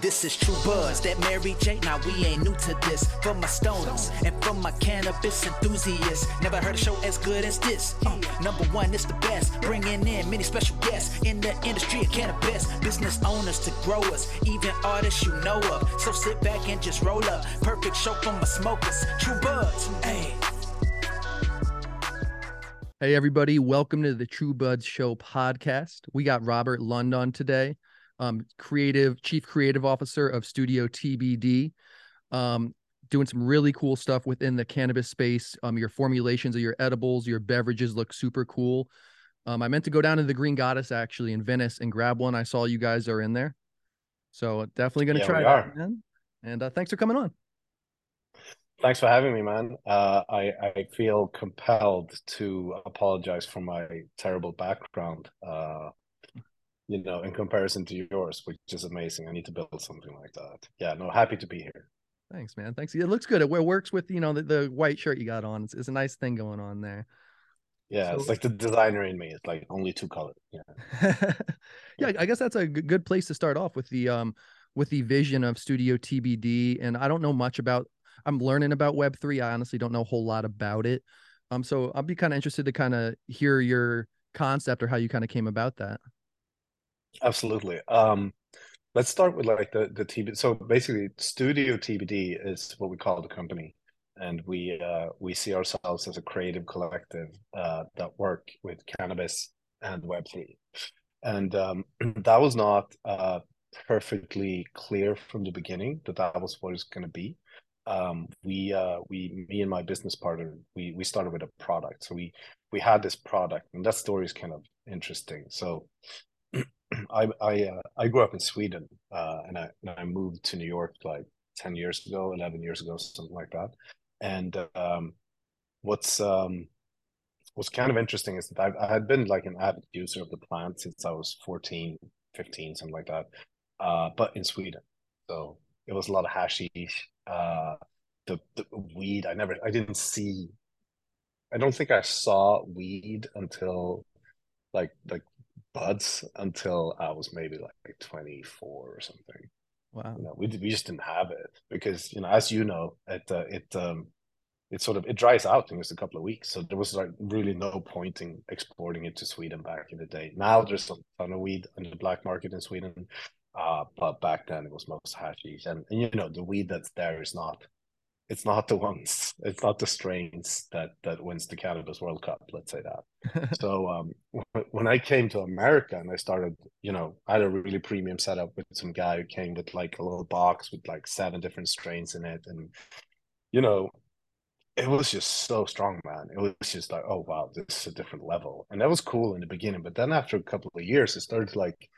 This is True Buds, that Mary J. Now we ain't new to this. For my stoners and for my cannabis enthusiasts, never heard a show as good as this. Uh, number one, it's the best. Bringing in many special guests in the industry of cannabis. Business owners to growers, even artists you know of. So sit back and just roll up. Perfect show for my smokers. True Buds, hey. Hey, everybody, welcome to the True Buds Show podcast. We got Robert Lund on today, um, creative chief creative officer of Studio TBD, um, doing some really cool stuff within the cannabis space. Um, your formulations of your edibles, your beverages look super cool. Um, I meant to go down to the Green Goddess actually in Venice and grab one. I saw you guys are in there, so definitely going to Yeah, try that. Man. And uh, thanks for coming on. Thanks for having me, man. Uh, I I feel compelled to apologize for my terrible background. Uh, you know, in comparison to yours, which is amazing. I need to build something like that. Yeah, no, happy to be here. Thanks, man. Thanks. It looks good. It works with you know the, the white shirt you got on. It's, it's a nice thing going on there. Yeah, So- it's like the designer in me. It's like only two colors. Yeah. yeah, I guess that's a good place to start off with the um with the vision of Studio TBD. And I don't know much about. I'm learning about Web three. I honestly don't know a whole lot about it. Um, so I'll be kind of interested to kind of hear your concept or how you kind of came about that. Absolutely. Um, let's start with like the the TBD. So basically, Studio TBD is what we call the company, and we uh, we see ourselves as a creative collective uh, that work with cannabis and Web three, and um, that was not uh, perfectly clear from the beginning that that was what it's going to be. Um, we uh, we me and my business partner we we started with a product, so we we had this product, and that story is kind of interesting. So. I I uh, I grew up in Sweden, uh, and I and I moved to New York like ten years ago, eleven years ago, something like that. And um, what's um, what's kind of interesting is that I've, I had been like an avid user of the plant since I was 14, 15, something like that, uh, but in Sweden. So it was a lot of hashish, uh, the the weed. I never, I didn't see. I don't think I saw weed until like like buds until I was maybe like 24 or something. Wow. You know, we we just didn't have it because you know, as you know, it uh, it um it sort of it dries out in just a couple of weeks. So there was like really no point in exporting it to Sweden back in the day. Now there's a ton of weed on the black market in Sweden. Uh, but back then it was most hashish, and, and you know the weed that's there is not, it's not the ones, it's not the strains that that wins the Cannabis World Cup. Let's say that so um, when I came to America and I started, you know, I had a really premium setup with some guy who came with like a little box with like seven different strains in it, and you know, it was just so strong, man. It was just like, oh wow, this is a different level, and that was cool in the beginning. But then after a couple of years, it started to like,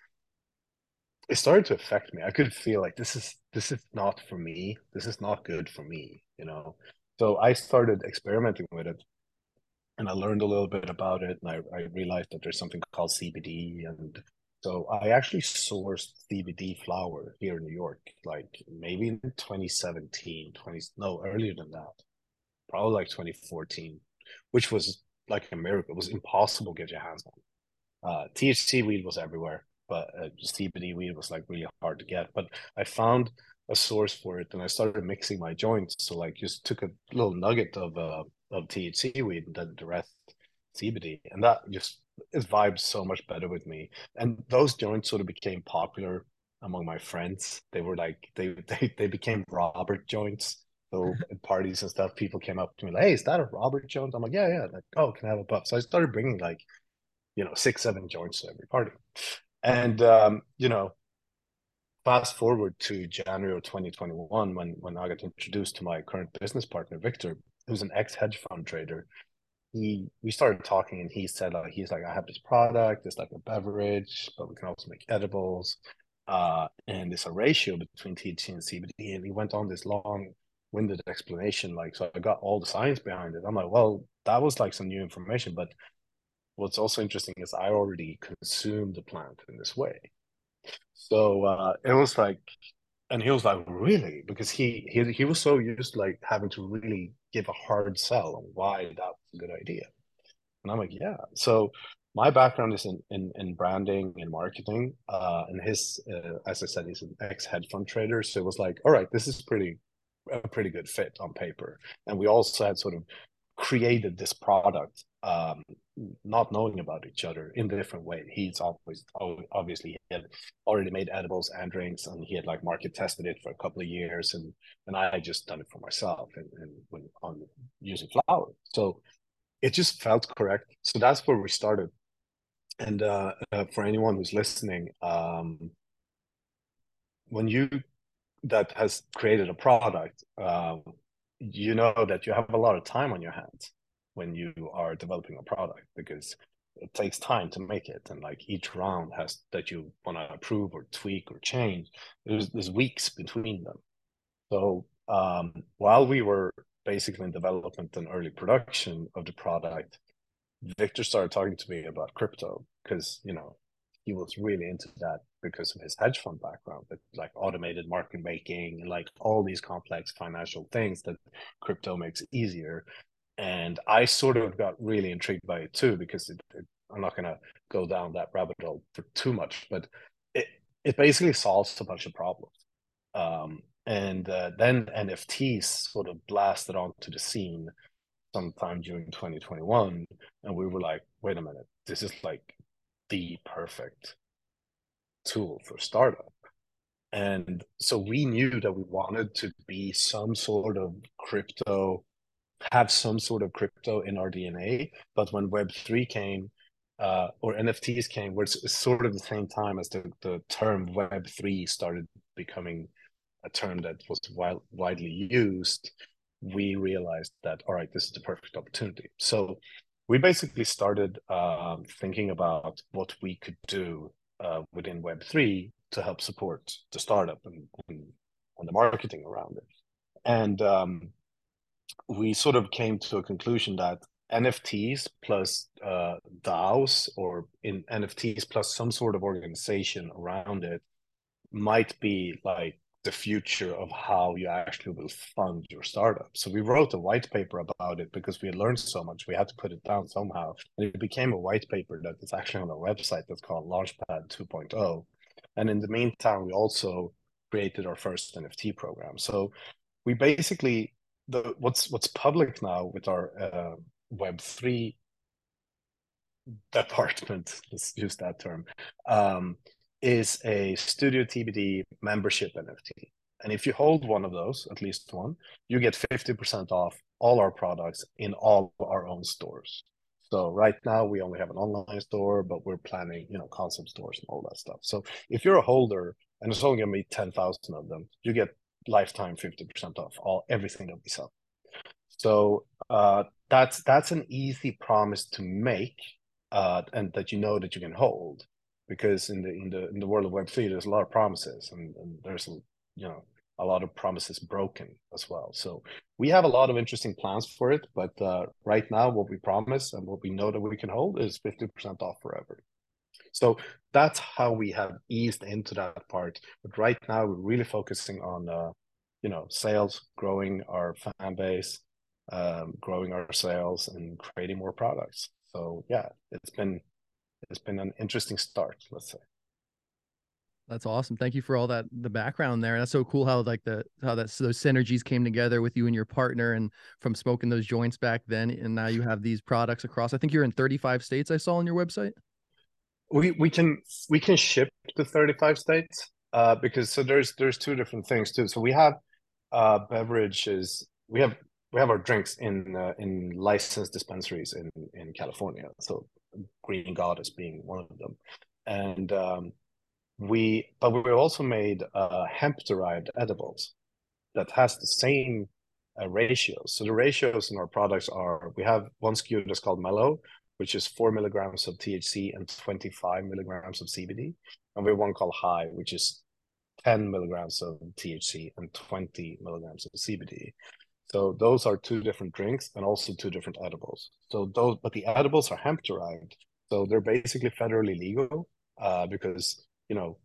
it started to affect me. I could feel like this is this is not for me. This is not good for me, you know. So I started experimenting with it and I learned a little bit about it, and I, I realized that there's something called CBD, and so I actually sourced CBD flower here in New York, like maybe in 2017, 20 no earlier than that, probably like 2014, which was like a miracle. It was impossible to get your hands on. Uh, THC weed was everywhere, but uh, CBD weed was like really hard to get. But I found a source for it, and I started mixing my joints. So like just took a little nugget of uh, of THC weed and then the rest CBD, and that just it vibes so much better with me. And those joints sort of became popular among my friends. They were like they they they became Robert joints. So at parties and stuff, people came up to me like, "Hey, is that a Robert joint?" I'm like, "Yeah, yeah." Like, "Oh, can I have a puff?" So I started bringing like, you know, six, seven joints to every party, and um, you know, fast forward to January of 2021 when when I got introduced to my current business partner Victor, who's an ex hedge fund trader. He we started talking and he said like he's like I have this product, it's like a beverage, but we can also make edibles, uh, and it's a ratio between THC and CBD. And he went on this long winded explanation like so I got all the science behind it. I'm like, well, that was like some new information, but what's also interesting is I already consumed the plant in this way. So uh, it was like, and he was like, really? Because he he he was so used to like having to really give a hard sell on why that was a good idea. And I'm like, yeah. So my background is in in, in branding and marketing, uh, and his, uh, as I said, he's an ex hedge fund trader. So it was like, all right, this is pretty a pretty good fit on paper. And we also had sort of created this product um, not knowing about each other in a different way. He's always obviously he had already made edibles and drinks, and he had like market tested it for a couple of years, and and I just done it for myself and, and when on using flower. So it just felt correct. So that's where we started. And uh, uh, for anyone who's listening, um, when you that has created a product, uh, you know that you have a lot of time on your hands when you are developing a product because it takes time to make it and like each round has that you want to approve or tweak or change there's there's weeks between them so um, while we were basically in development and early production of the product victor started talking to me about crypto because you know he was really into that because of his hedge fund background, but like automated market making and like all these complex financial things that crypto makes easier. And I sort of got really intrigued by it too, because it, it, I'm not going to go down that rabbit hole for too much, but it, it basically solves a bunch of problems. Um, and uh, then NFTs sort of blasted onto the scene sometime during 2021. And we were like, wait a minute, this is like the perfect tool for startup. And so we knew that we wanted to be some sort of crypto, have some sort of crypto in our DNA. But when Web3 came, uh, or NFTs came, where it's sort of the same time as the, the term Web3 started becoming a term that was widely used, we realized that, all right, this is the perfect opportunity. So we basically started uh, thinking about what we could do uh, within Web3 to help support the startup and, and, and the marketing around it. And um, we sort of came to a conclusion that NFTs plus uh, DAOs or in NFTs plus some sort of organization around it might be like the future of how you actually will fund your startup. So we wrote a white paper about it because we had learned so much. We had to put it down somehow. And it became a white paper that is actually on our website that's called Launchpad 2.0. And in the meantime, we also created our first NFT program. So we basically the what's what's public now with our uh, Web3 department, let's use that term, um, is a Studio TBD membership NFT. And if you hold one of those, at least one, you get 50% off all our products in all our own stores. So right now we only have an online store, but we're planning, you know, concept stores and all that stuff. So if you're a holder and it's only gonna be 10,000 of them, you get lifetime 50% off all everything that we sell. So uh, that's that's an easy promise to make uh, and that you know that you can hold because in the in the in the world of Web three, there's a lot of promises, and, and there's you know a lot of promises broken as well. So we have a lot of interesting plans for it, but uh, right now, what we promise and what we know that we can hold is fifty percent off forever. So that's how we have eased into that part. But right now, we're really focusing on uh, you know sales, growing our fan base, um, growing our sales, and creating more products. So yeah, it's been it's been an interesting start, let's say. That's awesome. Thank you for all that the background there. That's so cool how like the how that those synergies came together with you and your partner and from smoking those joints back then and now you have these products across. I think you're in 35 states I saw on your website. We we can we can ship to 35 states uh because so there's there's two different things too. So we have uh beverages we have we have our drinks in uh, in licensed dispensaries in in California. So Green Goddess being one of them. And um, we, but we also made uh, hemp derived edibles that has the same uh, ratios. So the ratios in our products are we have one SKU that's called Mellow, which is four milligrams of THC and 25 milligrams of CBD. And we have one called High, which is 10 milligrams of THC and 20 milligrams of CBD. So those are two different drinks and also two different edibles. So those, but the edibles are hemp derived, so they're basically federally legal uh, because you know,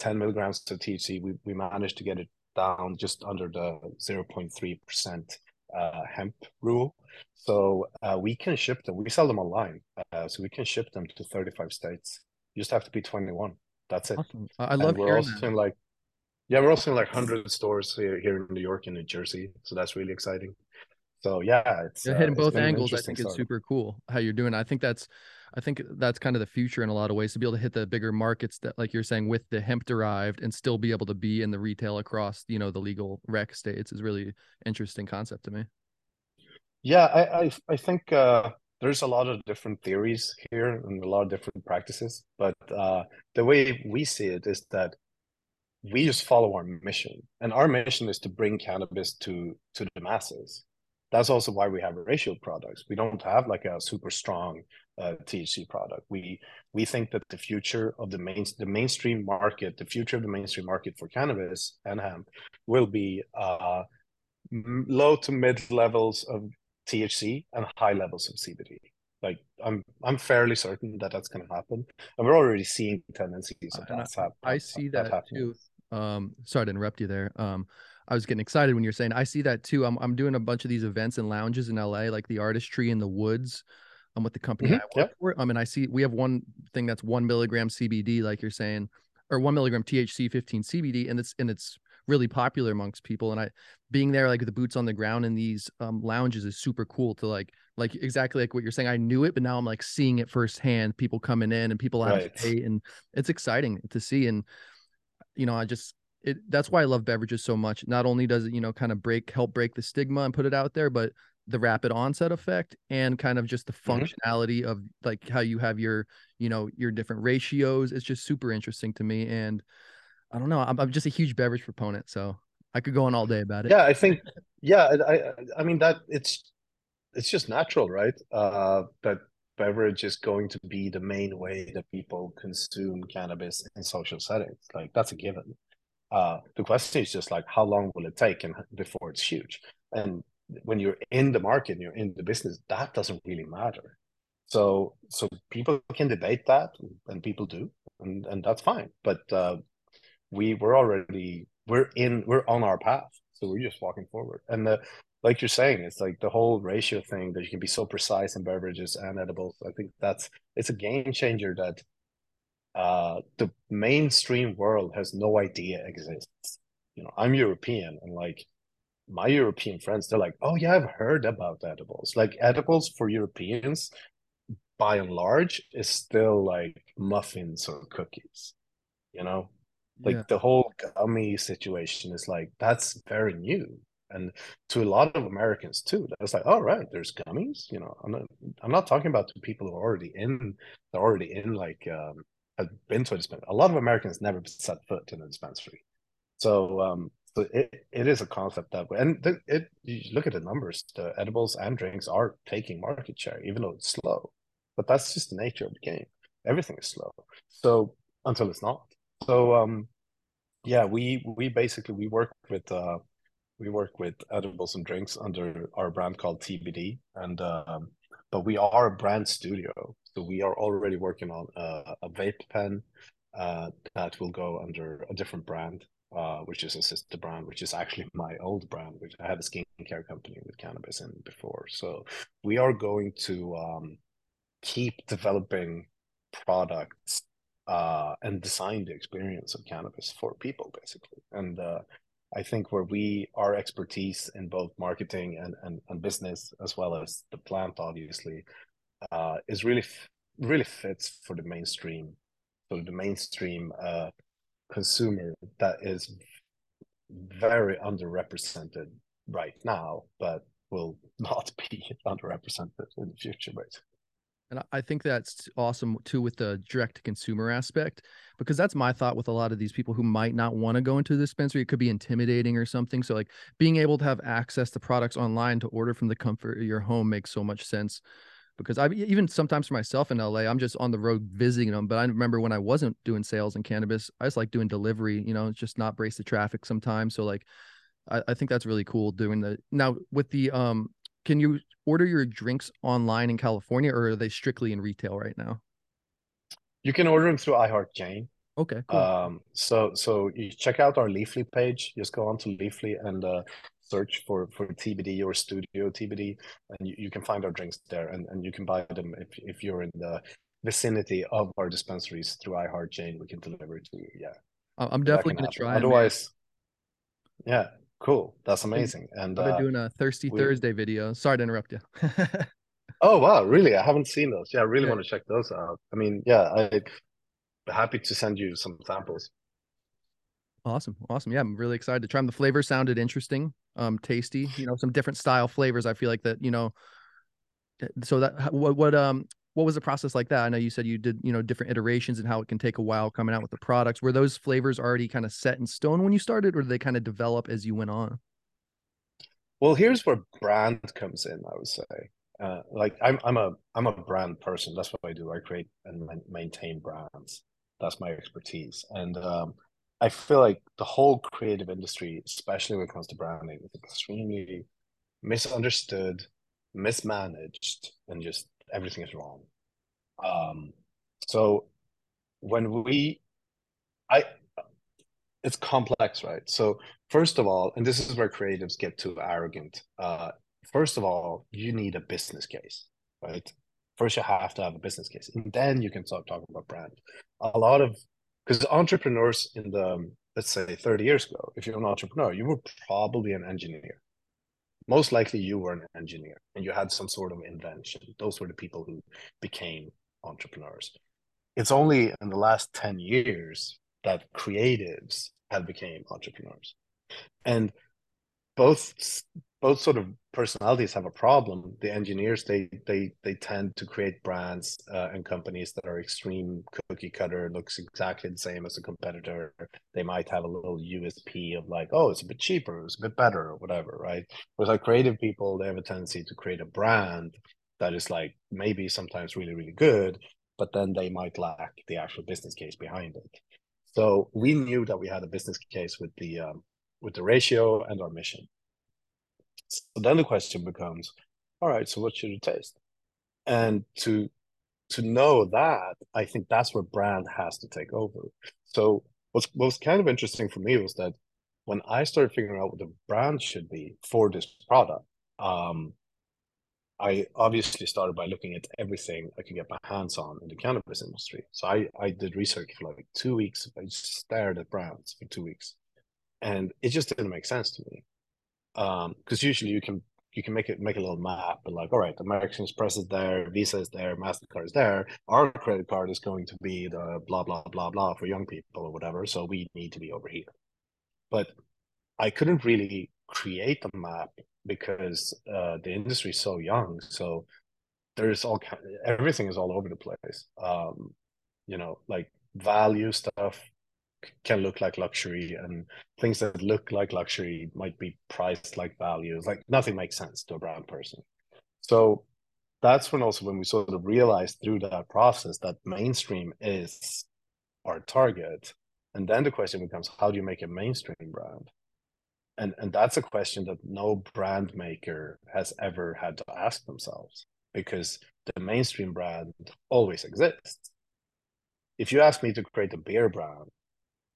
10 milligrams of THC, we we managed to get it down just under the 0.3 percent uh, hemp rule. So uh, we can ship them. We sell them online, uh, so we can ship them to 35 states. You just have to be 21. That's it. Awesome. I I love and we're hearing also that. in like, yeah, we're also in like 100 stores here, here in New York and New Jersey. So that's really exciting. So yeah, it's You're uh, hitting it's both angles. I think it's start. super cool how you're doing. I think that's, I think that's kind of the future in a lot of ways to be able to hit the bigger markets that, like you're saying, with the hemp derived and still be able to be in the retail across, you know, the legal rec states is really interesting concept to me. Yeah, I I, I think uh, there's a lot of different theories here and a lot of different practices, but uh, the way we see it is that we just follow our mission, and our mission is to bring cannabis to to the masses. That's also why we have ratio products. We don't have like a super strong uh, THC product. We we think that the future of the main the mainstream market, the future of the mainstream market for cannabis and hemp, will be uh, low to mid levels of THC and high levels of CBD. Like I'm I'm fairly certain that that's going to happen, and we're already seeing tendencies of that. I see that that happening. too. Um, sorry to interrupt you there. Um, I was getting excited when you're saying I see that too. I'm I'm doing a bunch of these events and lounges in LA, like the Artistry in the Woods. I'm with the company Mhm, I work for. I mean, I see we have one thing that's one milligram CBD, like you're saying, or one milligram THC, 15 CBD, and it's and it's really popular amongst people. And I being there, like the boots on the ground in these um, lounges is super cool to like like exactly like what you're saying. I knew it, but now I'm like seeing it firsthand. People coming in and people out of Right. state, and it's exciting to see. And you know, I just it that's why I love beverages so much. Not only does it, you know, kind of break help break the stigma and put it out there, but the rapid onset effect and kind of just the Mhm. functionality of like how you have your, you know, your different ratios. It's just super interesting to me. And I don't know, I'm, I'm just a huge beverage proponent, so I could go on all day about it. Yeah, I think yeah, I I, I mean that it's it's just natural, right? Uh, that beverage is going to be the main way that people consume cannabis in social settings. Like that's a given. Uh, the question is just like how long will it take and before it's huge? And when you're in the market, you're in the business, that doesn't really matter. So so people can debate that, and people do, and and that's fine. But uh, we we're already we're in we're on our path, so we're just walking forward. And the like you're saying, it's like the whole ratio thing that you can be so precise in beverages and edibles. I think that's it's a game changer that uh, the mainstream world has no idea exists. You know, I'm European, and like my European friends, they're like, "Oh yeah, I've heard about edibles." Like edibles for Europeans, by and large, is still like muffins or cookies. You know, like Yeah. the whole gummy situation is like that's very new and to a lot of americans too that's like all right, there's gummies you know? I'm not i'm not talking about the people who are already in they're already in like um have been to a dispensary. A lot of americans never set foot in a dispensary. So um so it, it is a concept that way. And it you look at the numbers the edibles and drinks are taking market share even though it's slow. But that's just the nature of the game. Everything is slow. So until it's not. So um yeah, we we basically we work with uh we work with edibles and drinks under our brand called TBD and um but we are a brand studio. So we are already working on a, a vape pen uh that will go under a different brand uh which is a sister brand which is actually my old brand which I had a skincare company with cannabis in before. So we are going to um keep developing products uh, and design the experience of cannabis for people, basically. And uh, I think where we our expertise in both marketing and, and, and business, as well as the plant, obviously, uh, is really really fits for the mainstream, for the mainstream uh, consumer that is very underrepresented right now, but will not be underrepresented in the future, basically. And I think that's awesome too with the direct to consumer aspect, because that's my thought with a lot of these people who might not want to go into the dispensary. It could be intimidating or something. So like being able to have access to products online to order from the comfort of your home makes so much sense. Because I've even sometimes for myself in LA, I'm just on the road visiting them. But I remember when I wasn't doing sales in cannabis, I just like doing delivery, you know, just not brace the traffic sometimes. So like I, I think that's really cool doing the now with the um can you order your drinks online in California or are they strictly in retail right now? You can order them through iHeart Jane. Okay, cool. Um, so so you check out our Leafly page. Just go on to Leafly and uh, search for for TBD or Studio TBD, and you, you can find our drinks there, and, and you can buy them if if you're in the vicinity of our dispensaries through iHeart Jane. We can deliver it to you. Yeah, I'm definitely gonna try. Otherwise, yeah, cool. That's amazing. And I've been uh, doing a Thirsty we... Thursday video. Sorry to interrupt you. oh wow, really? I haven't seen those. Yeah, I really yeah. want to check those out. I mean, yeah, I'd be happy to send you some samples. Awesome. Awesome. Yeah, I'm really excited to try them. The flavor sounded interesting, um, tasty, you know, some different style flavors. I feel like that, you know, eh, so that what what um what was the process like that? I know you said you did, you know, different iterations and how it can take a while coming out with the products. Were those flavors already kind of set in stone when you started, or did they kind of develop as you went on? Well, here's where brand comes in, I would say. Uh, like I'm, I'm a, I'm a brand person. That's what I do. I create and maintain brands. That's my expertise. And um, I feel like the whole creative industry, especially when it comes to branding, is extremely misunderstood, mismanaged, and just everything is wrong. Um, so when we, I, it's complex, right? So first of all, and this is where creatives get too arrogant. Uh, first of all, you need a business case, right? First, you have to have a business case, and then you can start talking about brand. A lot of because entrepreneurs in the let's say 30 years ago if you're an entrepreneur you were probably an engineer most likely you were an engineer and you had some sort of invention those were the people who became entrepreneurs it's only in the last 10 years that creatives have became entrepreneurs and both both sort of personalities have a problem. The engineers they they they tend to create brands uh, and companies that are extreme cookie cutter looks exactly the same as a competitor. They might have a little usp of like oh it's a bit cheaper it's a bit better or whatever right? Whereas like creative people they have a tendency to create a brand that is like maybe sometimes really really good but then they might lack the actual business case behind it. So we knew that we had a business case with the um, with the ratio and our mission so then the question becomes, all right, so what should it taste? And to to know that, I think that's where brand has to take over. So what's what was kind of interesting for me was that when I started figuring out what the brand should be for this product, um, I obviously started by looking at everything I could get my hands on in the cannabis industry. So I, I did research for like two weeks. I stared at brands for two weeks. And it just didn't make sense to me. Um because usually you can you can make it make a little map and like all right american express is there visa is there mastercard is there our credit card is going to be the blah blah blah blah for young people or whatever so we need to be over here. But i couldn't really create a map because uh, the industry is so young so there's all everything is all over the place. Um you know like value stuff can look like luxury and things that look like luxury might be priced like values like nothing makes sense to a brown person. So that's when also when we sort of realized through that process that mainstream is our target. And then the question becomes how do you make a mainstream brand? And and that's a question that no brand maker has ever had to ask themselves because the mainstream brand always exists. If you ask me to create a beer brand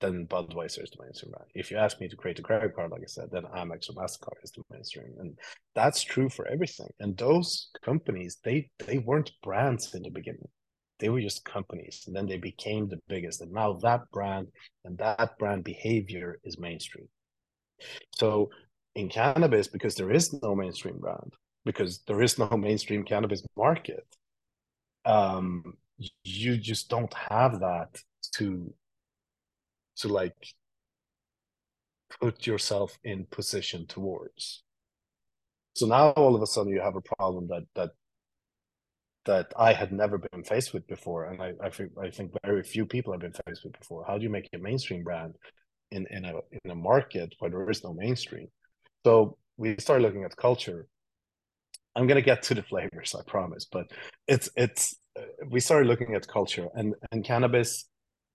then Budweiser is the mainstream brand. If you ask me to create a credit card, like I said, then Amex or Mastercard is the mainstream, and that's true for everything. And those companies, they they weren't brands in the beginning; they were just companies, and then they became the biggest. And now that brand and that brand behavior is mainstream. So in cannabis, because there is no mainstream brand, because there is no mainstream cannabis market, um, you just don't have that to to like put yourself in position towards so now all of a sudden you have a problem that that that I had never been faced with before, and I, I think I think very few people have been faced with before. How do you make a mainstream brand in in a in a market where there is no mainstream? So we start looking at culture. I'm gonna get to the flavors, I promise, but it's it's uh, we started looking at culture and and cannabis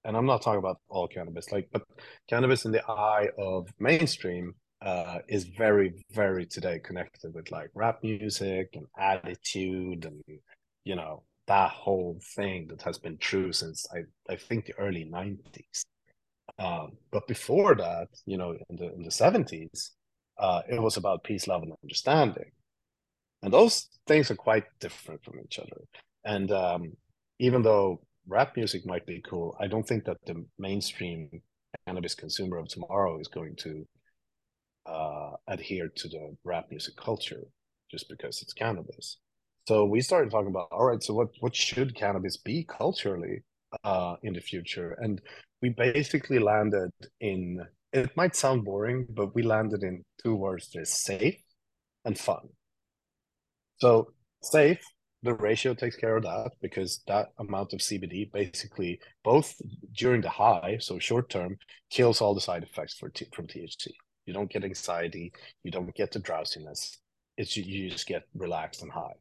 and I'm not talking about all cannabis, like, but cannabis in the eye of mainstream uh, is very, very today connected with like rap music and attitude and you know that whole thing that has been true since I I think the early '90s. Um, but before that, you know, in the in the '70s, uh, it was about peace, love, and understanding. And those things are quite different from each other. And um, even though rap music might be cool, I don't think that the mainstream cannabis consumer of tomorrow is going to uh, adhere to the rap music culture just because it's cannabis. So we started talking about all right, so what what should cannabis be culturally uh, in the future? And we basically landed in it might sound boring, but we landed in two words: there's safe and fun. So safe, the ratio takes care of that because that amount of CBD basically both during the high, so short term, kills all the side effects for t- from THC. You don't get anxiety, you don't get the drowsiness. It's you just get relaxed and high.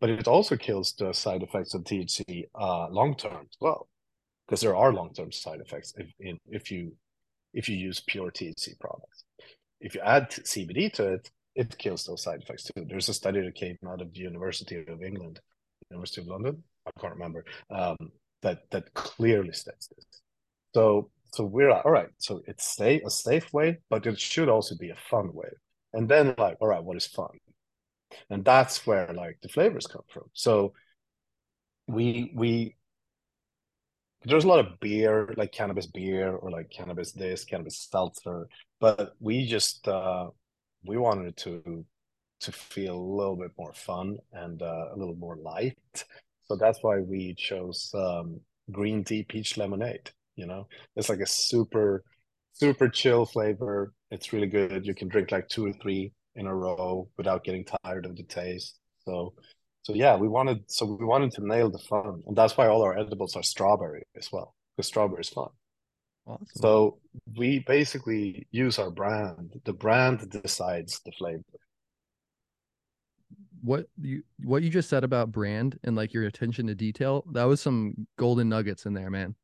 But it also kills the side effects of THC uh, long term as well, because there are long term side effects if if you if you use pure THC products. If you add CBD to it, it kills those side effects too. There's a study that came out of the University of England, University of London, I can't remember, um, that that clearly states this. So so we're all right. So it's safe, a safe way, but it should also be a fun way. And then like, all right, what is fun? And that's where like the flavors come from. So we we there's a lot of beer, like cannabis beer or like cannabis this, cannabis seltzer, but we just uh we wanted to to feel a little bit more fun and uh, a little more light. So that's why we chose um, green tea peach lemonade. You know, it's like a super super chill flavor. It's really good. You can drink like two or three in a row without getting tired of the taste. So so yeah, we wanted so we wanted to nail the fun, and that's why all our edibles are strawberry as well, because strawberry is fun. Awesome. So we basically use our brand. The brand decides the flavor. What you what you just said about brand and like your attention to detail, that was some golden nuggets in there, man.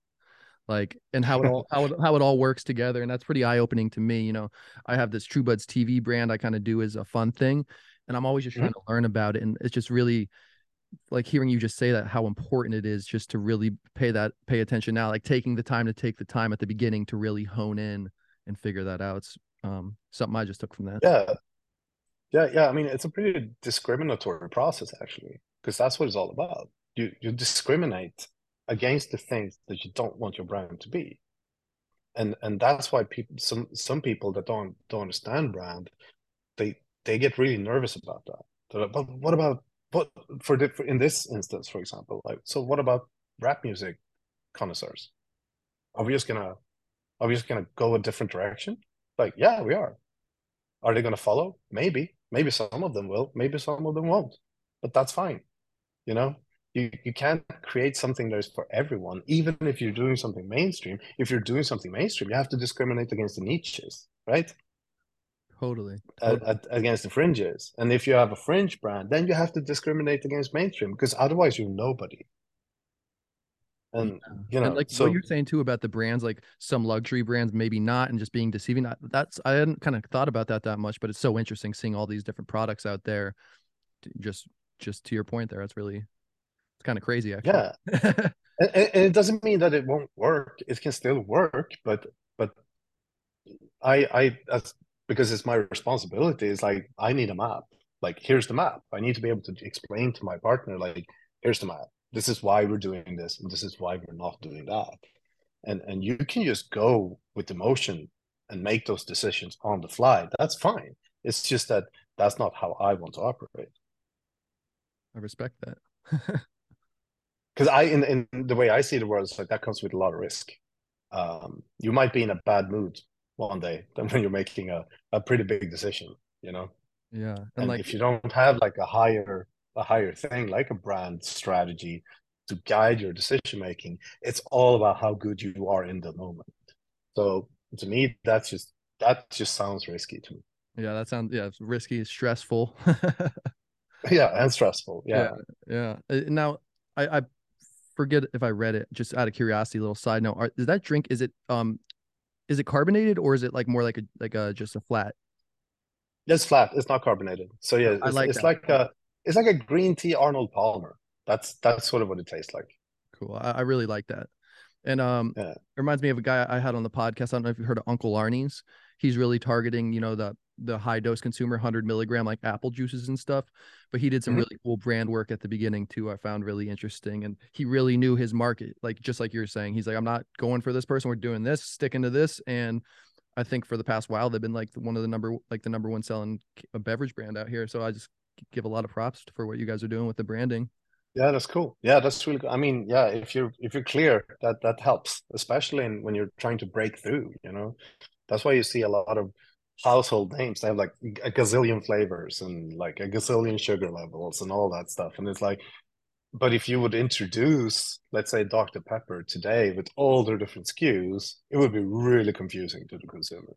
Like and how it all how it, how it all works together, and that's pretty eye opening to me. You know, I have this True Buds TV brand I kind of do as a fun thing, and I'm always just trying mm-hmm. to learn about it, and it's just really like hearing you just say that how important it is just to really pay that pay attention now like taking the time to take the time at the beginning to really hone in and figure that out. It's um something i just took from that. Yeah. Yeah yeah i mean it's a pretty discriminatory process actually because that's what it's all about. You you discriminate against the things that you don't want your brand to be. And and that's why people some some people that don't don't understand brand they they get really nervous about that. They're like, but what about but for, the, in this instance, for example, like so, what about rap music connoisseurs? Are we just gonna are we just gonna go a different direction? Like, yeah, we are. Are they gonna follow? Maybe. Maybe some of them will. Maybe some of them won't. But that's fine. You know, you you can't create something that is for everyone. Even if you're doing something mainstream, if you're doing something mainstream, you have to discriminate against the niches, right? Totally. At, at, against the fringes. And if you have a fringe brand, then you have to discriminate against mainstream because otherwise you're nobody. And you know, and like so, what you're saying too about the brands, like some luxury brands, maybe not, and just being deceiving. That's I hadn't kind of thought about that that much, but it's so interesting seeing all these different products out there. Just, just to your point there, it's really, it's kind of crazy actually. Yeah, and, and it doesn't mean that it won't work. It can still work, but but I I as because it's my responsibility. It's like I need a map. Like here's the map. I need to be able to explain to my partner, like, here's the map. This is why we're doing this, and this is why we're not doing that. And and you can just go with emotion and make those decisions on the fly. That's fine. It's just that that's not how I want to operate. I respect that. Because I, in, in the way I see the world, it's like that comes with a lot of risk. Um, you might be in a bad mood one day than when you're making a, a pretty big decision you know? Yeah and, and like if you don't have like a higher a higher thing like a brand strategy to guide your decision making it's all about how good you are in the moment. So to me that's just that just sounds risky to me. Yeah that sounds yeah it's risky stressful. Yeah and stressful yeah. Yeah, yeah. Uh, now i i forget if i read it just out of curiosity little side note are, is that drink is it um is it carbonated or is it like more like a like a just a flat? It's flat. It's not carbonated. So yeah, it's, I like it's like a it's like a green tea Arnold Palmer. That's that's sort of what it tastes like. Cool. I, I really like that. And um yeah. it reminds me of a guy I had on the podcast. I don't know if you heard of Uncle Arnie's. He's really targeting, you know, the the high dose consumer 100 milligram like apple juices and stuff but he did some Mhm. really cool brand work at the beginning too i found really interesting and he really knew his market like just like you're saying he's like i'm not going for this person we're doing this sticking to this and i think for the past while they've been like one of the number like the number one selling a beverage brand out here so i just give a lot of props for what you guys are doing with the branding Yeah, that's cool. Yeah, that's really good. I mean, yeah, if you're if you're clear, that that helps, especially in, when you're trying to break through, you know. That's why you see a lot of household names. They have like a gazillion flavors and like a gazillion sugar levels and all that stuff. And it's like, but if you would introduce, let's say, Dr. Pepper today with all their different SKUs, it would be really confusing to the consumer.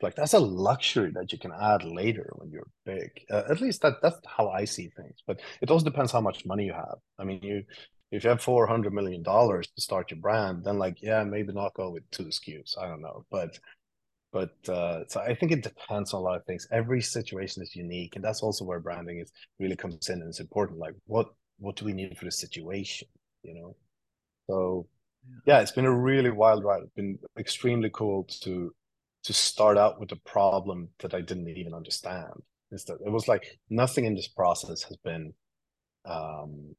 Like that's a luxury that you can add later when you're big. Uh, at least that that's how I see things. But it also depends how much money you have. I mean, you if you have four hundred million dollars to start your brand, then like yeah, maybe not go with two SKUs. I don't know, but but uh, so I think it depends on a lot of things. Every situation is unique, and that's also where branding is really comes in and it's important. Like what what do we need for the situation, you know? So yeah, it's been a really wild ride. It's been extremely cool to to start out with a problem that I didn't even understand. Is that it was like nothing in this process has been um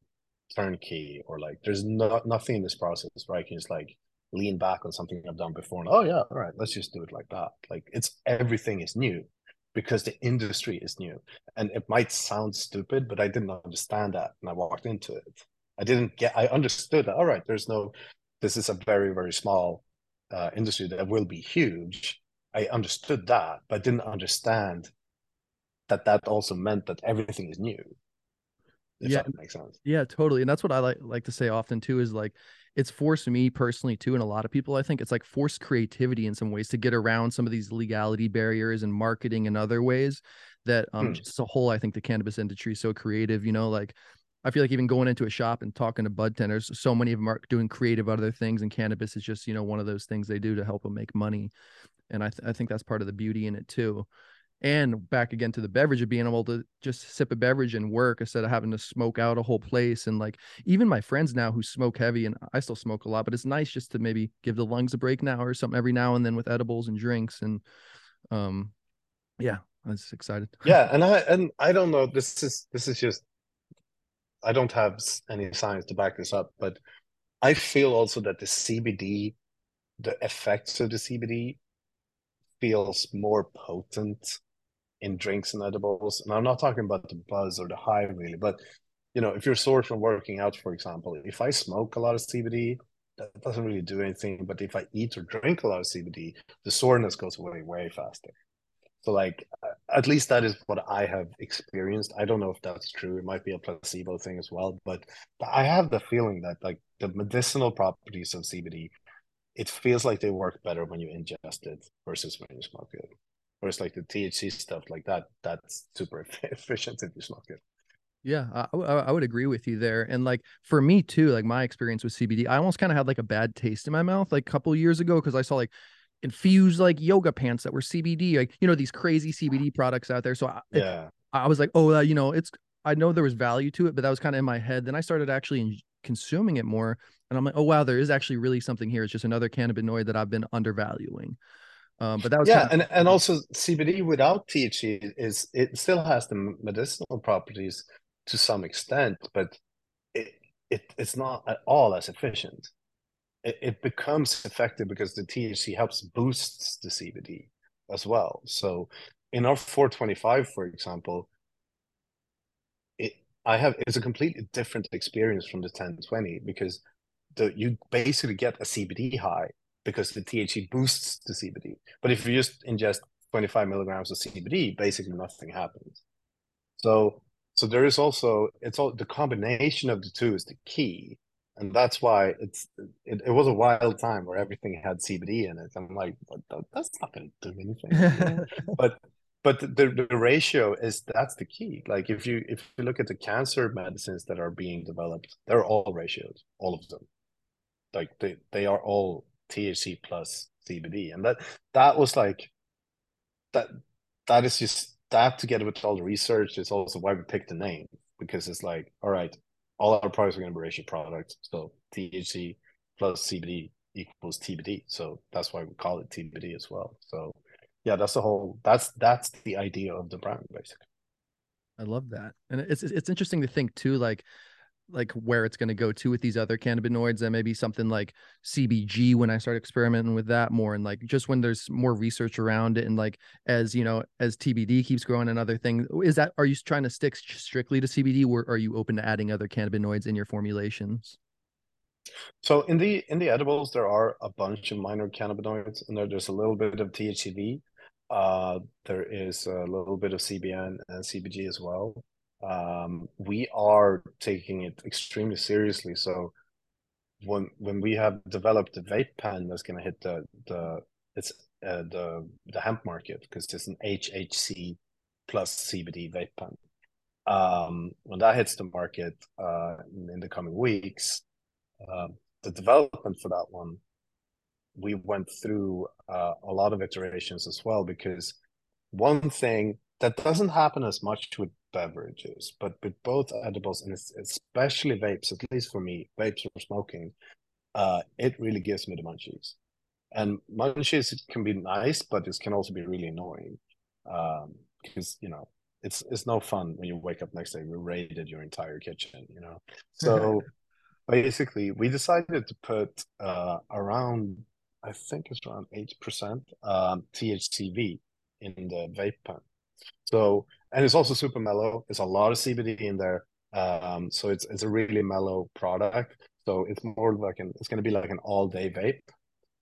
turnkey or like there's no, nothing in this process where I can just like lean back on something I've done before and oh yeah, all right, let's just do it like that. Like it's everything is new because the industry is new. And it might sound stupid, but I didn't understand that and I walked into it. I didn't get I understood that all right, there's no this is a very, very small uh, industry that will be huge. I understood that, but didn't understand that that also meant that everything is new. If Yeah. that makes sense. Yeah, totally. And that's what I like like to say often too is like it's forced me personally too, and a lot of people I think it's like forced creativity in some ways to get around some of these legality barriers and marketing and other ways that um Hmm. just as a whole I think the cannabis industry is so creative, you know, like I feel like even going into a shop and talking to bud tenders, so many of them are doing creative other things, and cannabis is just you know one of those things they do to help them make money, and I th- I think that's part of the beauty in it too. And back again to the beverage of being able to just sip a beverage and work instead of having to smoke out a whole place. And like even my friends now who smoke heavy, and I still smoke a lot, but it's nice just to maybe give the lungs a break now or something every now and then with edibles and drinks. And um, yeah, I was excited. yeah and i and i don't know this is this is just i don't have any science to back this up but i feel also that the cbd the effects of the cbd feels more potent in drinks and edibles and i'm not talking about the buzz or the high really but you know if you're sore from working out for example if i smoke a lot of cbd that doesn't really do anything but if i eat or drink a lot of cbd the soreness goes away way faster so like at least that is what I have experienced. I don't know if that's true. It might be a placebo thing as well, but I have the feeling that like the medicinal properties of CBD, it feels like they work better when you ingest it versus when you smoke it. Whereas like the THC stuff like that, that's super efficient if you smoke it. Yeah, I, I would agree with you there. And like for me too, like my experience with CBD, I almost kind of had like a bad taste in my mouth like a couple years ago because I saw like infused like yoga pants that were CBD, like you know these crazy CBD products out there. So I, it- Yeah. I was like, oh, uh, you know, it's I know there was value to it, but that was kind of in my head. Then I started actually consuming it more, and I'm like, oh wow, there is actually really something here. It's just another cannabinoid that I've been undervaluing. Um, but that was Yeah, kind and, and also CBD without THC is it still has the medicinal properties to some extent, but it, it it's not at all as efficient. It, it becomes effective because the THC helps boosts the CBD as well. So in our 425, for example, it I have it's a completely different experience from the 1020 because the you basically get a CBD high because the THC boosts the CBD. But if you just ingest 25 milligrams of CBD, basically nothing happens. So so there is also it's all the combination of the two is the key. And that's why it's it, it was a wild time where everything had CBD in it. I'm like, "What the- that's not going to do anything. but but the, the ratio is that's the key. Like if you if you look at the cancer medicines that are being developed, they're all ratios, all of them. Like they they are all THC plus CBD, and that that was like that that is just that together with all the research is also why we picked the name because it's like all right, all our products are going to be ratio products, so THC plus CBD equals TBD, so that's why we call it TBD as well. So yeah, that's the whole. That's that's the idea of the brand, basically. I love that, and it's it's interesting to think too, like like where it's going to go to with these other cannabinoids and maybe something like CBG when I start experimenting with that more and like just when there's more research around it and like as you know as TBD keeps growing and other things is that are you trying to stick strictly to CBD or are you open to adding other cannabinoids in your formulations? So in the in the edibles there are a bunch of minor cannabinoids and there, there's a little bit of THCV uh, there is a little bit of CBN and CBG as well um, we are taking it extremely seriously. So when when we have developed the vape pen that's going to hit the the it's uh, the the hemp market because it's an HHC plus CBD vape pen. Um, when that hits the market uh, in the coming weeks, uh, the development for that one, we went through uh, a lot of iterations as well because one thing that doesn't happen as much with beverages, but with both edibles and especially vapes, at least for me, vapes for smoking, uh, it really gives me the munchies. And munchies can be nice, but it can also be really annoying um, because you know it's it's no fun when you wake up next day you raided your entire kitchen, you know. So basically, we decided to put uh, around I think it's around eight percent um, THCV in the vape pen. So and it's also super mellow. It's a lot of CBD in there. Um, so it's it's a really mellow product. So it's more like an it's going to be like an all day vape,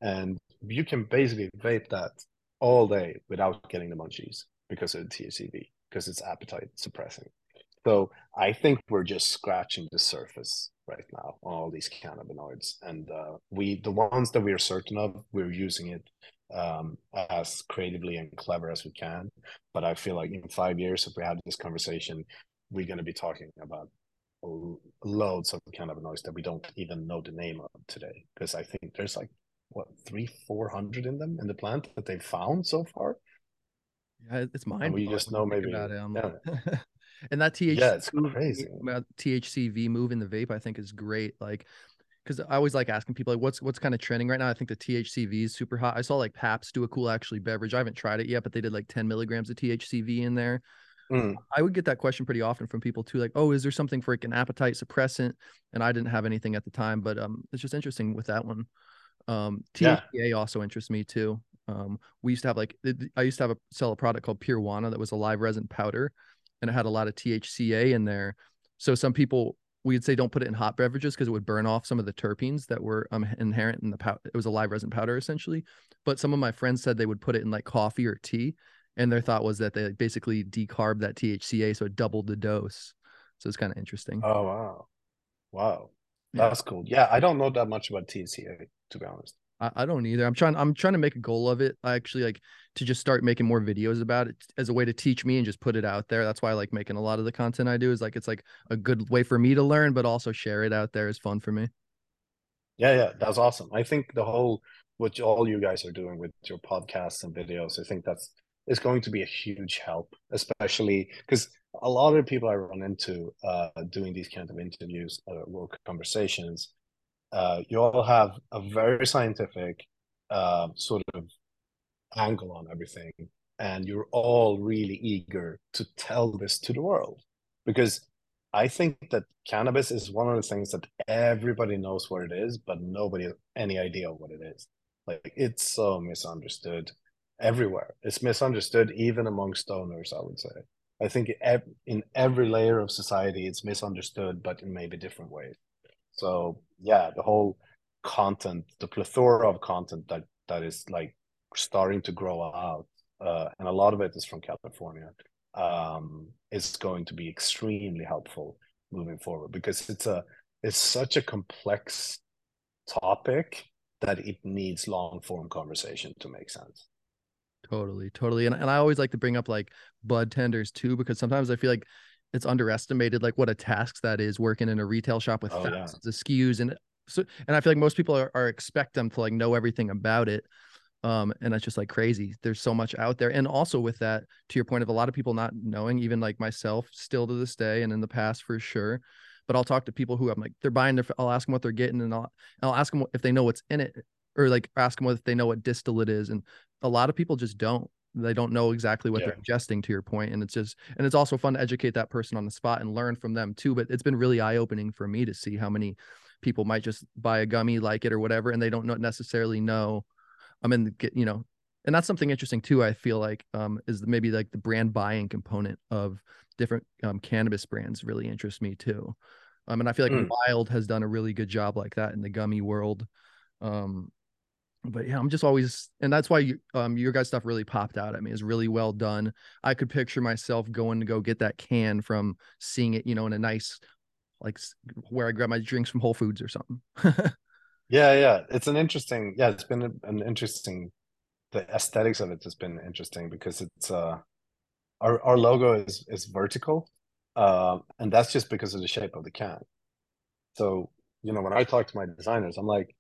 and you can basically vape that all day without getting the munchies because of the THCV because it's appetite suppressing. So I think we're just scratching the surface right now on all these cannabinoids, and uh, we the ones that we are certain of, we're using it um, as creatively and clever as we can. But I feel like in five years, if we have this conversation, we're going to be talking about loads of cannabinoids that we don't even know the name of today. Because I think there's like what three, four hundred in them in the plant that they've found so far. Yeah, it's mine. We just know maybe. About it. Yeah. and that THC, yeah, it's crazy. THCV move in the vape, I think, is great. Like because I always like asking people like what's what's kind of trending right now. I think the THCV is super hot. I saw like Pabst do a cool actually beverage. I haven't tried it yet, but they did like 10 milligrams of THCV in there. Mm. I would get that question pretty often from people too, like, oh, is there something for like an appetite suppressant? And I didn't have anything at the time, but um, it's just interesting with that one. Um, THCA yeah. also interests me too. Um, we used to have like I used to have a sell a product called Pure Wana that was a live resin powder, and it had a lot of THCA in there. So some people we'd say don't put it in hot beverages because it would burn off some of the terpenes that were um, inherent in the powder. It was a live resin powder essentially. But some of my friends said they would put it in like coffee or tea, and their thought was that they basically decarb that THCA, so it doubled the dose. So it's kind of interesting. Oh wow, wow, that's yeah. cool. Yeah, I don't know that much about THCA to be honest. I, I don't either. I'm trying. I'm trying to make a goal of it. I actually like to just start making more videos about it as a way to teach me and just put it out there. That's why I like making a lot of the content I do. Is like it's like a good way for me to learn, but also share it out there is fun for me. Yeah, yeah, that's awesome. I think the whole what all you guys are doing with your podcasts and videos, I think that's is going to be a huge help, especially because a lot of people I run into uh, doing these kind of interviews uh, or conversations uh, you all have a very scientific uh, sort of angle on everything, and you're all really eager to tell this to the world because I think that cannabis is one of the things that everybody knows what it is, but nobody has any idea what it is. Like it's so misunderstood everywhere. It's misunderstood even among stoners, I would say. I think in every layer of society, it's misunderstood, but in maybe different ways. So yeah, the whole content, the plethora of content that that is like starting to grow out, uh, and a lot of it is from California, um, is going to be extremely helpful moving forward because it's a it's such a complex topic that it needs long form conversation to make sense. Totally, totally. And and I always like to bring up like bud tenders too, because sometimes I feel like it's underestimated like what a task that is working in a retail shop with oh, thousands yeah. of SKUs and so and I feel like most people are, are expect them to like know everything about it. Um, and that's just like crazy. There's so much out there. And also with that, to your point of a lot of people not knowing, even like myself, still to this day and in the past for sure. But I'll talk to people who I'm like, they're buying their, I'll ask them what they're getting and I'll, I'll ask them if they know what's in it or like ask them if they know what distillate is. And a lot of people just don't they don't know exactly what Yeah. they're ingesting to your point and it's just and it's also fun to educate that person on the spot and learn from them too but it's been really eye-opening for me to see how many people might just buy a gummy like it or whatever and they don't necessarily know i mean get you know and that's something interesting too i feel like um is maybe like the brand buying component of different um, cannabis brands really interests me too um and i feel like Mm. Wyld has done a really good job like that in the gummy world um but yeah i'm just always and that's why you, um your guys stuff really popped out at me is really well done i could picture myself going to go get that can from seeing it you know in a nice like where i grab my drinks from whole foods or something Yeah, yeah. It's an interesting, yeah, it's been an interesting, the aesthetics of it has been interesting because it's uh our our logo is is vertical. Um, and that's just because of the shape of the can. So, you know, when I talk to my designers, I'm like,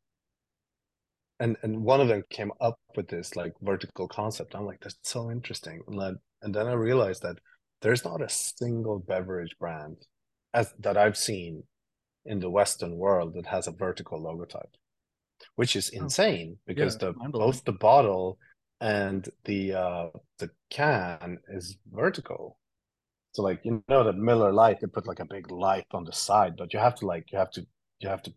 and and one of them came up with this like vertical concept. I'm like, that's so interesting. And then and then I realized that there's not a single beverage brand as that I've seen in the Western world that has a vertical logotype, which is Oh. insane because Yeah, the both the bottle and the uh the can is vertical. So like you know that Miller Lite they put like a big light on the side, but you have to like you have to you have to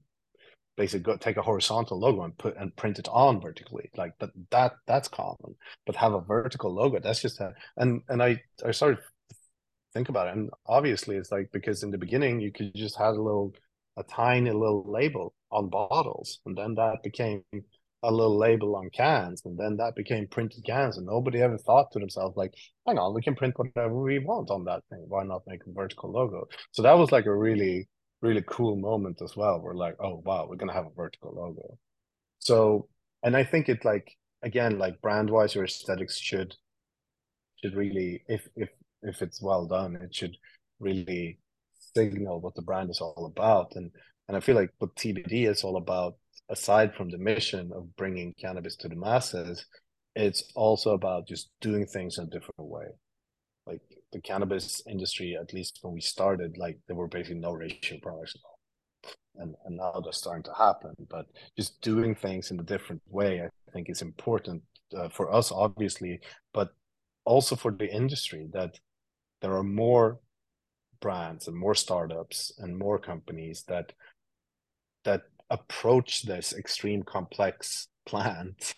basically go take a horizontal logo and put and print it on vertically. Like but that that's common. But have a vertical logo, that's just a and and I I started think about it. And obviously it's like because in the beginning you could just have a little a tiny little label on bottles, and then that became a little label on cans, and then that became printed cans, and nobody ever thought to themselves like, hang on, we can print whatever we want on that thing. Why not make a vertical logo? So that was like a really, really cool moment as well. We're like, oh wow, we're gonna have a vertical logo. So, and I think it like again, like brand wise, your aesthetics should should really, if if if it's well done, it should really signal what the brand is all about. And and I feel like what TBD is all about, aside from the mission of bringing cannabis to the masses, it's also about just doing things in a different way. Like the cannabis industry, at least when we started, like there were basically no ratio products at all. And, and now that's starting to happen. But just doing things in a different way, I think, is important uh, for us, obviously, but also for the industry that there are more brands and more startups and more companies that that approach this extreme complex plant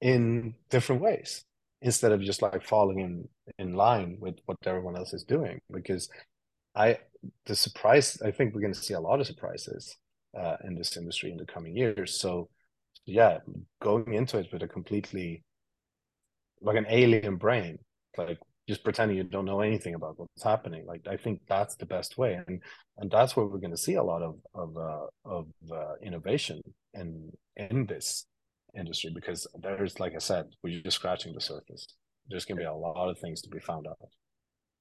in different ways instead of just like falling in in line with what everyone else is doing because i the surprise i think we're going to see a lot of surprises uh, in this industry in the coming years. So yeah going into it with a completely like an alien brain like just pretending you don't know anything about what's happening like i think that's the best way. And and that's where we're going to see a lot of of uh, of uh, innovation in in this industry because there's like i said we're just scratching the surface there's going to be a lot of things to be found out.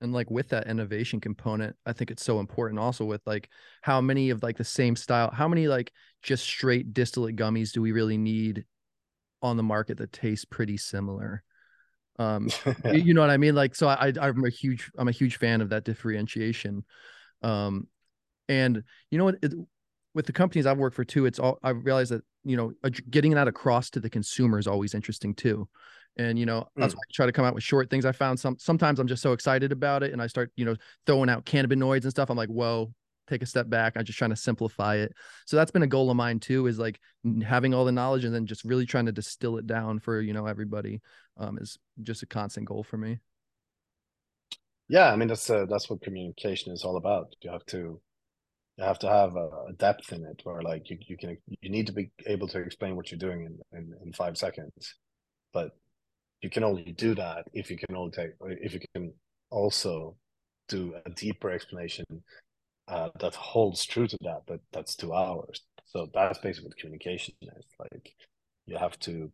And like with that innovation component i think it's so important also with like how many of like the same style how many like just straight distillate gummies do we really need on the market that taste pretty similar? Um you know what i mean? Like so i i'm a huge i'm a huge fan of that differentiation. Um and you know what? It, with the companies i've worked for too it's all i realized that you know getting that across to the consumer is always interesting too. And you know that's Mm. why i try to come out with short things. I found some sometimes i'm just so excited about it and i start you know throwing out cannabinoids and stuff. I'm like whoa take a step back. I'm just trying to simplify it. So that's been a goal of mine too is like having all the knowledge and then just really trying to distill it down for you know everybody um is just a constant goal for me. Yeah i mean that's uh, that's what communication is all about. You have to you have to have a, depth in it where like you, you can you need to be able to explain what you're doing in, in, in five seconds. But you can only do that if you can only take if you can also do a deeper explanation uh, that holds true to that but that's two hours. So that's basically what communication is. Like you have to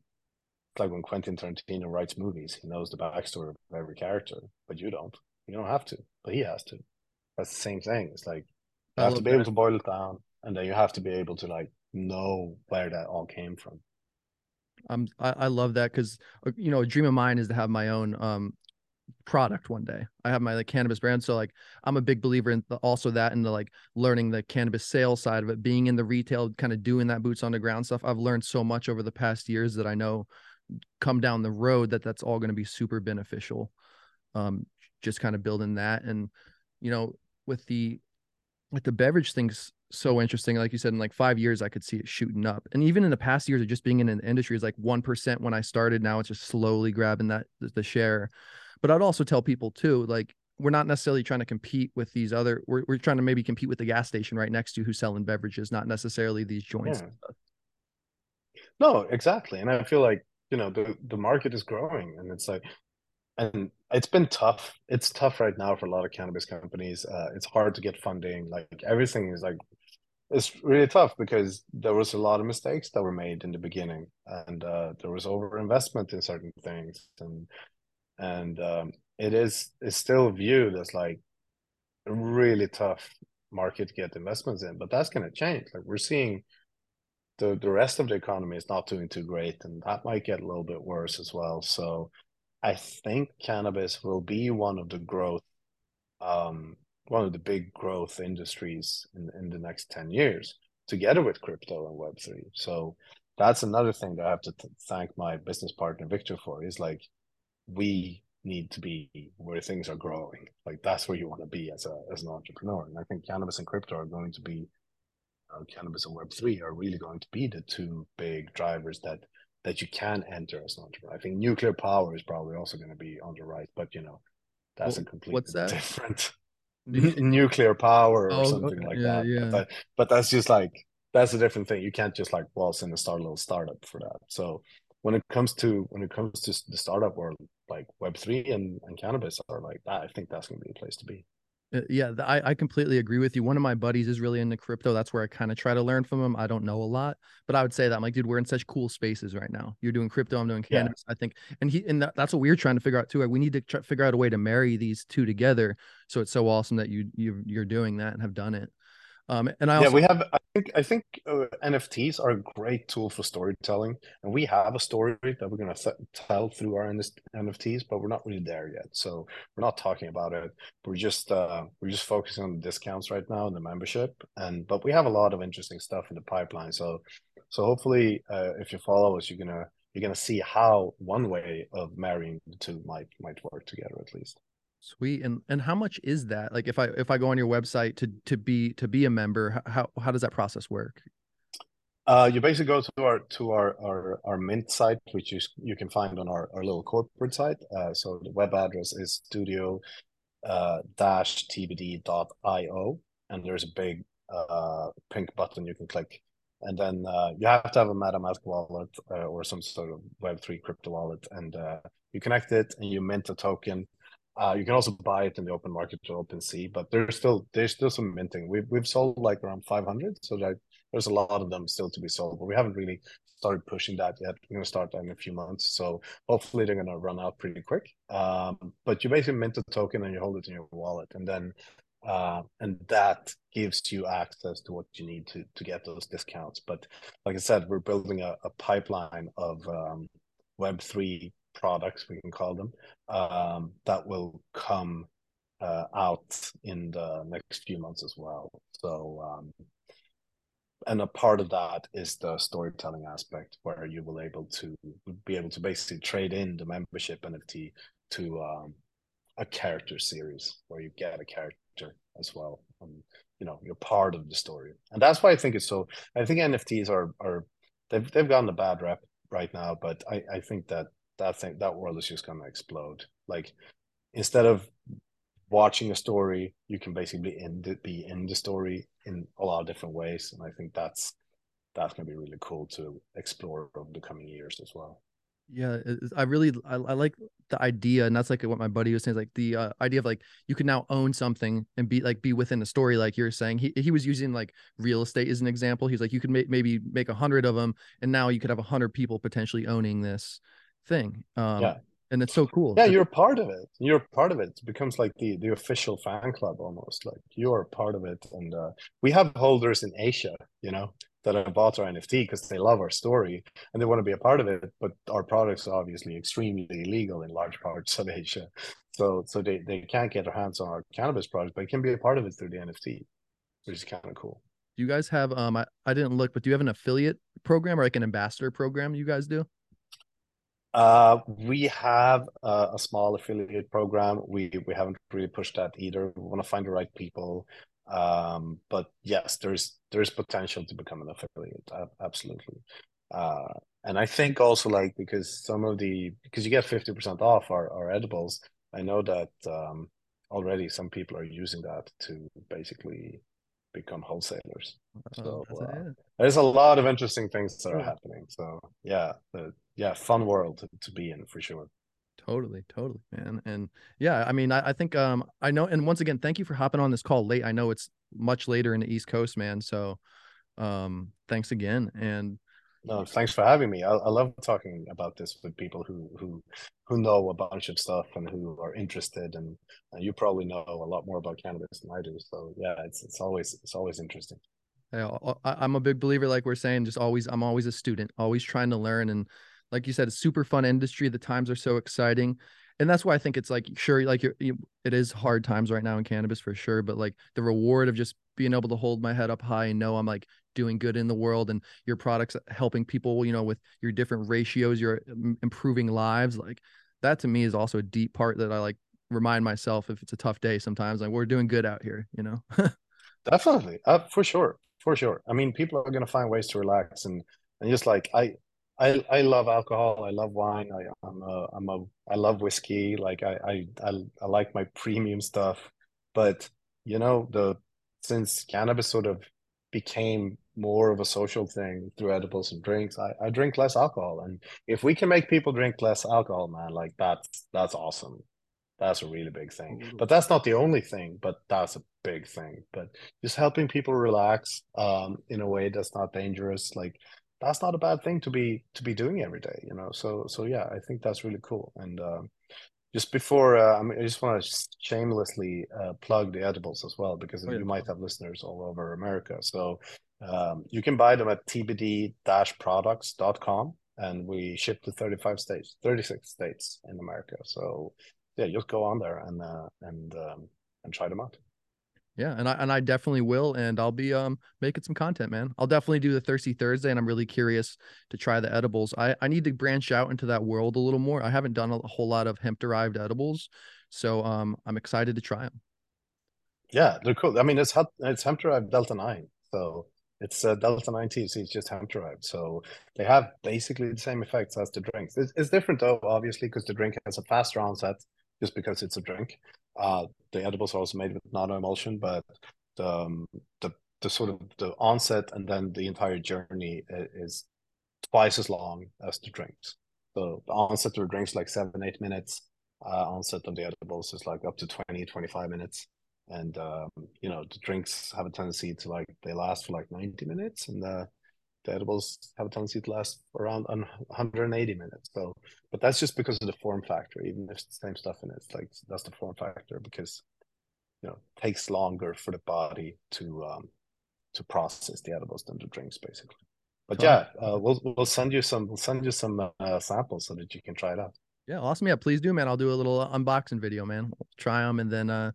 like when quentin tarantino writes movies he knows the backstory of every character but you don't. You don't have to but he has to. That's the same thing. It's like you have to be able to boil it down and then you have to be able to like know where that all came from I'm I, I love that because you know a dream of mine is to have my own um product one day. I have my like cannabis brand, so like I'm a big believer in the, also that and the like learning the cannabis sales side of it, being in the retail, kind of doing that boots on the ground stuff. I've learned so much over the past years that I know come down the road that that's all going to be super beneficial um just kind of building that and you know with the with the beverage things so interesting like you said in like five years i could see it shooting up. And even in the past years of just being in an industry is like 1% when i started now it's just slowly grabbing that the share. But i'd also tell people too like we're not necessarily trying to compete with these other we're, we're trying to maybe compete with the gas station right next to who's selling beverages not necessarily these joints yeah. no exactly. And i feel like you know the the market is growing and it's like and it's been tough. It's tough right now for a lot of cannabis companies. Uh, it's hard to get funding. Like everything is like it's really tough because there was a lot of mistakes that were made in the beginning. And uh, there was over investment in certain things. And and um, it is it's still viewed as like a really tough market to get investments in. But that's going to change. Like we're seeing the the rest of the economy is not doing too great. And that might get a little bit worse as well. So i think cannabis will be one of the growth um one of the big growth industries in, in the next 10 years together with crypto and web3 so that's another thing that i have to th- thank my business partner victor for is like we need to be where things are growing. Like that's where you want to be as a as an entrepreneur. And i think cannabis and crypto are going to be uh, cannabis and web3 are really going to be the two big drivers that that you can enter as an entrepreneur i think nuclear power is probably also going to be on the right but you know that's a completely what's that? different nuclear power or oh, something okay. like yeah, that. Yeah. But, but that's just like that's a different thing. You can't just like waltz in and start a little startup for that. So when it comes to when it comes to the startup world, like Web three and, and cannabis are like that, I think that's gonna be a place to be. Uh, yeah, I, I completely agree with you. One of my buddies is really into crypto. That's where I kind of try to learn from him. I don't know a lot, but I would say that I'm like, dude, we're in such cool spaces right now. You're doing crypto, I'm doing cannabis. Yeah. I think, and he, and that, that's what we're trying to figure out too. we need to try, figure out a way to marry these two together. So it's so awesome that you you you're doing that and have done it. Um, and I also... yeah, we have. I think I think uh, NFTs are a great tool for storytelling, and we have a story that we're going to th- tell through our NFTs, but we're not really there yet. So we're not talking about it. We're just uh, we're just focusing on the discounts right now and the membership, and but we have a lot of interesting stuff in the pipeline. So so hopefully, uh, if you follow us, you're gonna you're gonna see how one way of marrying the two might might work together at least. Sweet. And and how much is that? Like if I if I go on your website to to be to be a member, how how does that process work? Uh, you basically go to our to our, our our mint site, which you you can find on our, our little corporate site. Uh, so the web address is studio uh, dash tbd.io, and there's a big uh, pink button you can click, and then uh, you have to have a MetaMask wallet uh, or some sort of Web three crypto wallet, and uh, you connect it and you mint a token uh, you can also buy it in the open market to OpenSea, but there's still there's still some minting. We've we've sold like around 500, so like there's a lot of them still to be sold, but we haven't really started pushing that yet. We're going to start in a few months, so hopefully they're going to run out pretty quick. Um, but you basically mint a token and you hold it in your wallet, and then uh, and that gives you access to what you need to to get those discounts. But like I said, we're building a, a pipeline of um, Web three products, we can call them, um, that will come uh, out in the next few months as well. So, um, and a part of that is the storytelling aspect, where you will able to be able to basically trade in the membership NFT to um, a character series, where you get a character as well. And, you know, you're part of the story, and that's why I think it's so. I think NFTs are are they've they've gotten a bad rep right now, but I I think that that thing that world is just gonna explode. Like instead of watching a story, you can basically be in the, be in the story in a lot of different ways, and I think that's that's gonna be really cool to explore over the coming years as well. Yeah, I really I, I, like the idea, and that's like what my buddy was saying. Like the uh, idea of like you can now own something and be like be within the story, like you're saying. He he was using like real estate as an example. He's like you could make maybe make a hundred of them, and now you could have a hundred people potentially owning this thing. Um, yeah. And it's so cool. Yeah, you're part of it. You're part of it. It becomes like the the official fan club almost. Like you are part of it. And uh, we have holders in Asia, you know, that have bought our NFT because they love our story and they want to be a part of it. But our products are obviously extremely illegal in large parts of Asia. So so they, they can't get their hands on our cannabis product, but it can be a part of it through the NFT, which is kind of cool. Do you guys have um I, I didn't look, but do you have an affiliate program or like an ambassador program you guys do? Uh, we have a, a, small affiliate program. We we haven't really pushed that either. We want to find the right people. Um, but yes, there's there's potential to become an affiliate. Absolutely. Uh, and I think also like because some of the because you get fifty percent off our, our edibles. I know that um, already some people are using that to basically become wholesalers. Oh, so uh, there's a lot of interesting things that are happening. So yeah, the, yeah, fun world to, to be in for sure. Totally, totally, man. And yeah, I mean, I, I think um I know and once again, thank you for hopping on this call late. I know it's much later in the East Coast, man. So um thanks again. And no, thanks for having me. I, I love talking about this with people who who who know a bunch of stuff and who are interested, and, and you probably know a lot more about cannabis than I do. So yeah, it's it's always it's always interesting. Yeah, I'm a big believer, like we're saying, just always I'm always a student, always trying to learn, and like you said, it's super fun industry. The times are so exciting, and that's why I think it's like sure, like you're, you, it is hard times right now in cannabis for sure, but like the reward of just being able to hold my head up high and know I'm like doing good in the world and your products helping people, you know, with your different ratios, you're improving lives. Like that to me is also a deep part that I like remind myself if it's a tough day sometimes, like we're doing good out here, you know? Definitely. Uh, for sure. For sure. I mean, people are going to find ways to relax and, and just like, I, I, I love alcohol. I love wine. I, I'm a, I'm a, I love whiskey. Like I, I, I, I like my premium stuff, but you know, the, since cannabis sort of became more of a social thing through edibles and drinks. I, I drink less alcohol, and if we can make people drink less alcohol, man, like that's that's awesome. That's a really big thing. But that's not the only thing, but that's a big thing. But just helping people relax um, in a way that's not dangerous, like that's not a bad thing to be to be doing every day, you know. So so yeah, I think that's really cool. And um, just before, uh, I, mean, I just want to shamelessly uh, plug the edibles as well because oh, yeah. you might have listeners all over America. So um, you can buy them at tbd-products.com and we ship to 35 states, 36 states in America. So yeah, just go on there and uh, and um, and try them out. Yeah, and I and I definitely will, and I'll be um making some content, man. I'll definitely do the Thirsty Thursday, and I'm really curious to try the edibles. I I need to branch out into that world a little more. I haven't done a whole lot of hemp derived edibles, so um I'm excited to try them. Yeah, they're cool. I mean, it's it's hemp derived delta nine, so it's uh, delta nine THC. It's just hemp derived, so they have basically the same effects as the drinks. It's, it's different though, obviously, because the drink has a faster onset, just because it's a drink. Uh, the edibles are also made with nano emulsion, but the, um, the the sort of the onset and then the entire journey is twice as long as the drinks. So the onset of the drinks like seven eight minutes. Uh, onset of the edibles is like up to 20 25 minutes and um, you know the drinks have a tendency to like they last for like 90 minutes and the edibles have a tendency to last around 180 minutes. So, but that's just because of the form factor. Even if it's the same stuff in it, it's like that's the form factor because you know it takes longer for the body to um to process the edibles than the drinks, basically. But yeah, uh, we'll we'll send you some we'll send you some uh, samples so that you can try it out. Yeah, awesome. Yeah, please do, man. I'll do a little unboxing video, man. We'll try them and then uh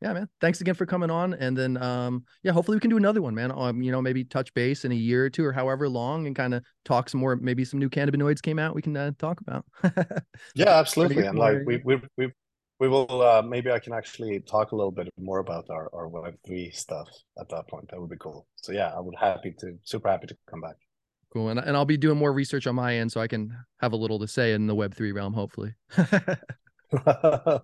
yeah, man. Thanks again for coming on. And then, um, yeah, hopefully we can do another one, man. Um, you know, maybe touch base in a year or two or however long and kind of talk some more. Maybe some new cannabinoids came out we can uh, talk about. yeah, absolutely. And like we, we, we, we will, uh, maybe I can actually talk a little bit more about our, our Web3 stuff at that point. That would be cool. So yeah, I would happy to, super happy to come back. Cool. And, and I'll be doing more research on my end so I can have a little to say in the Web3 realm, hopefully.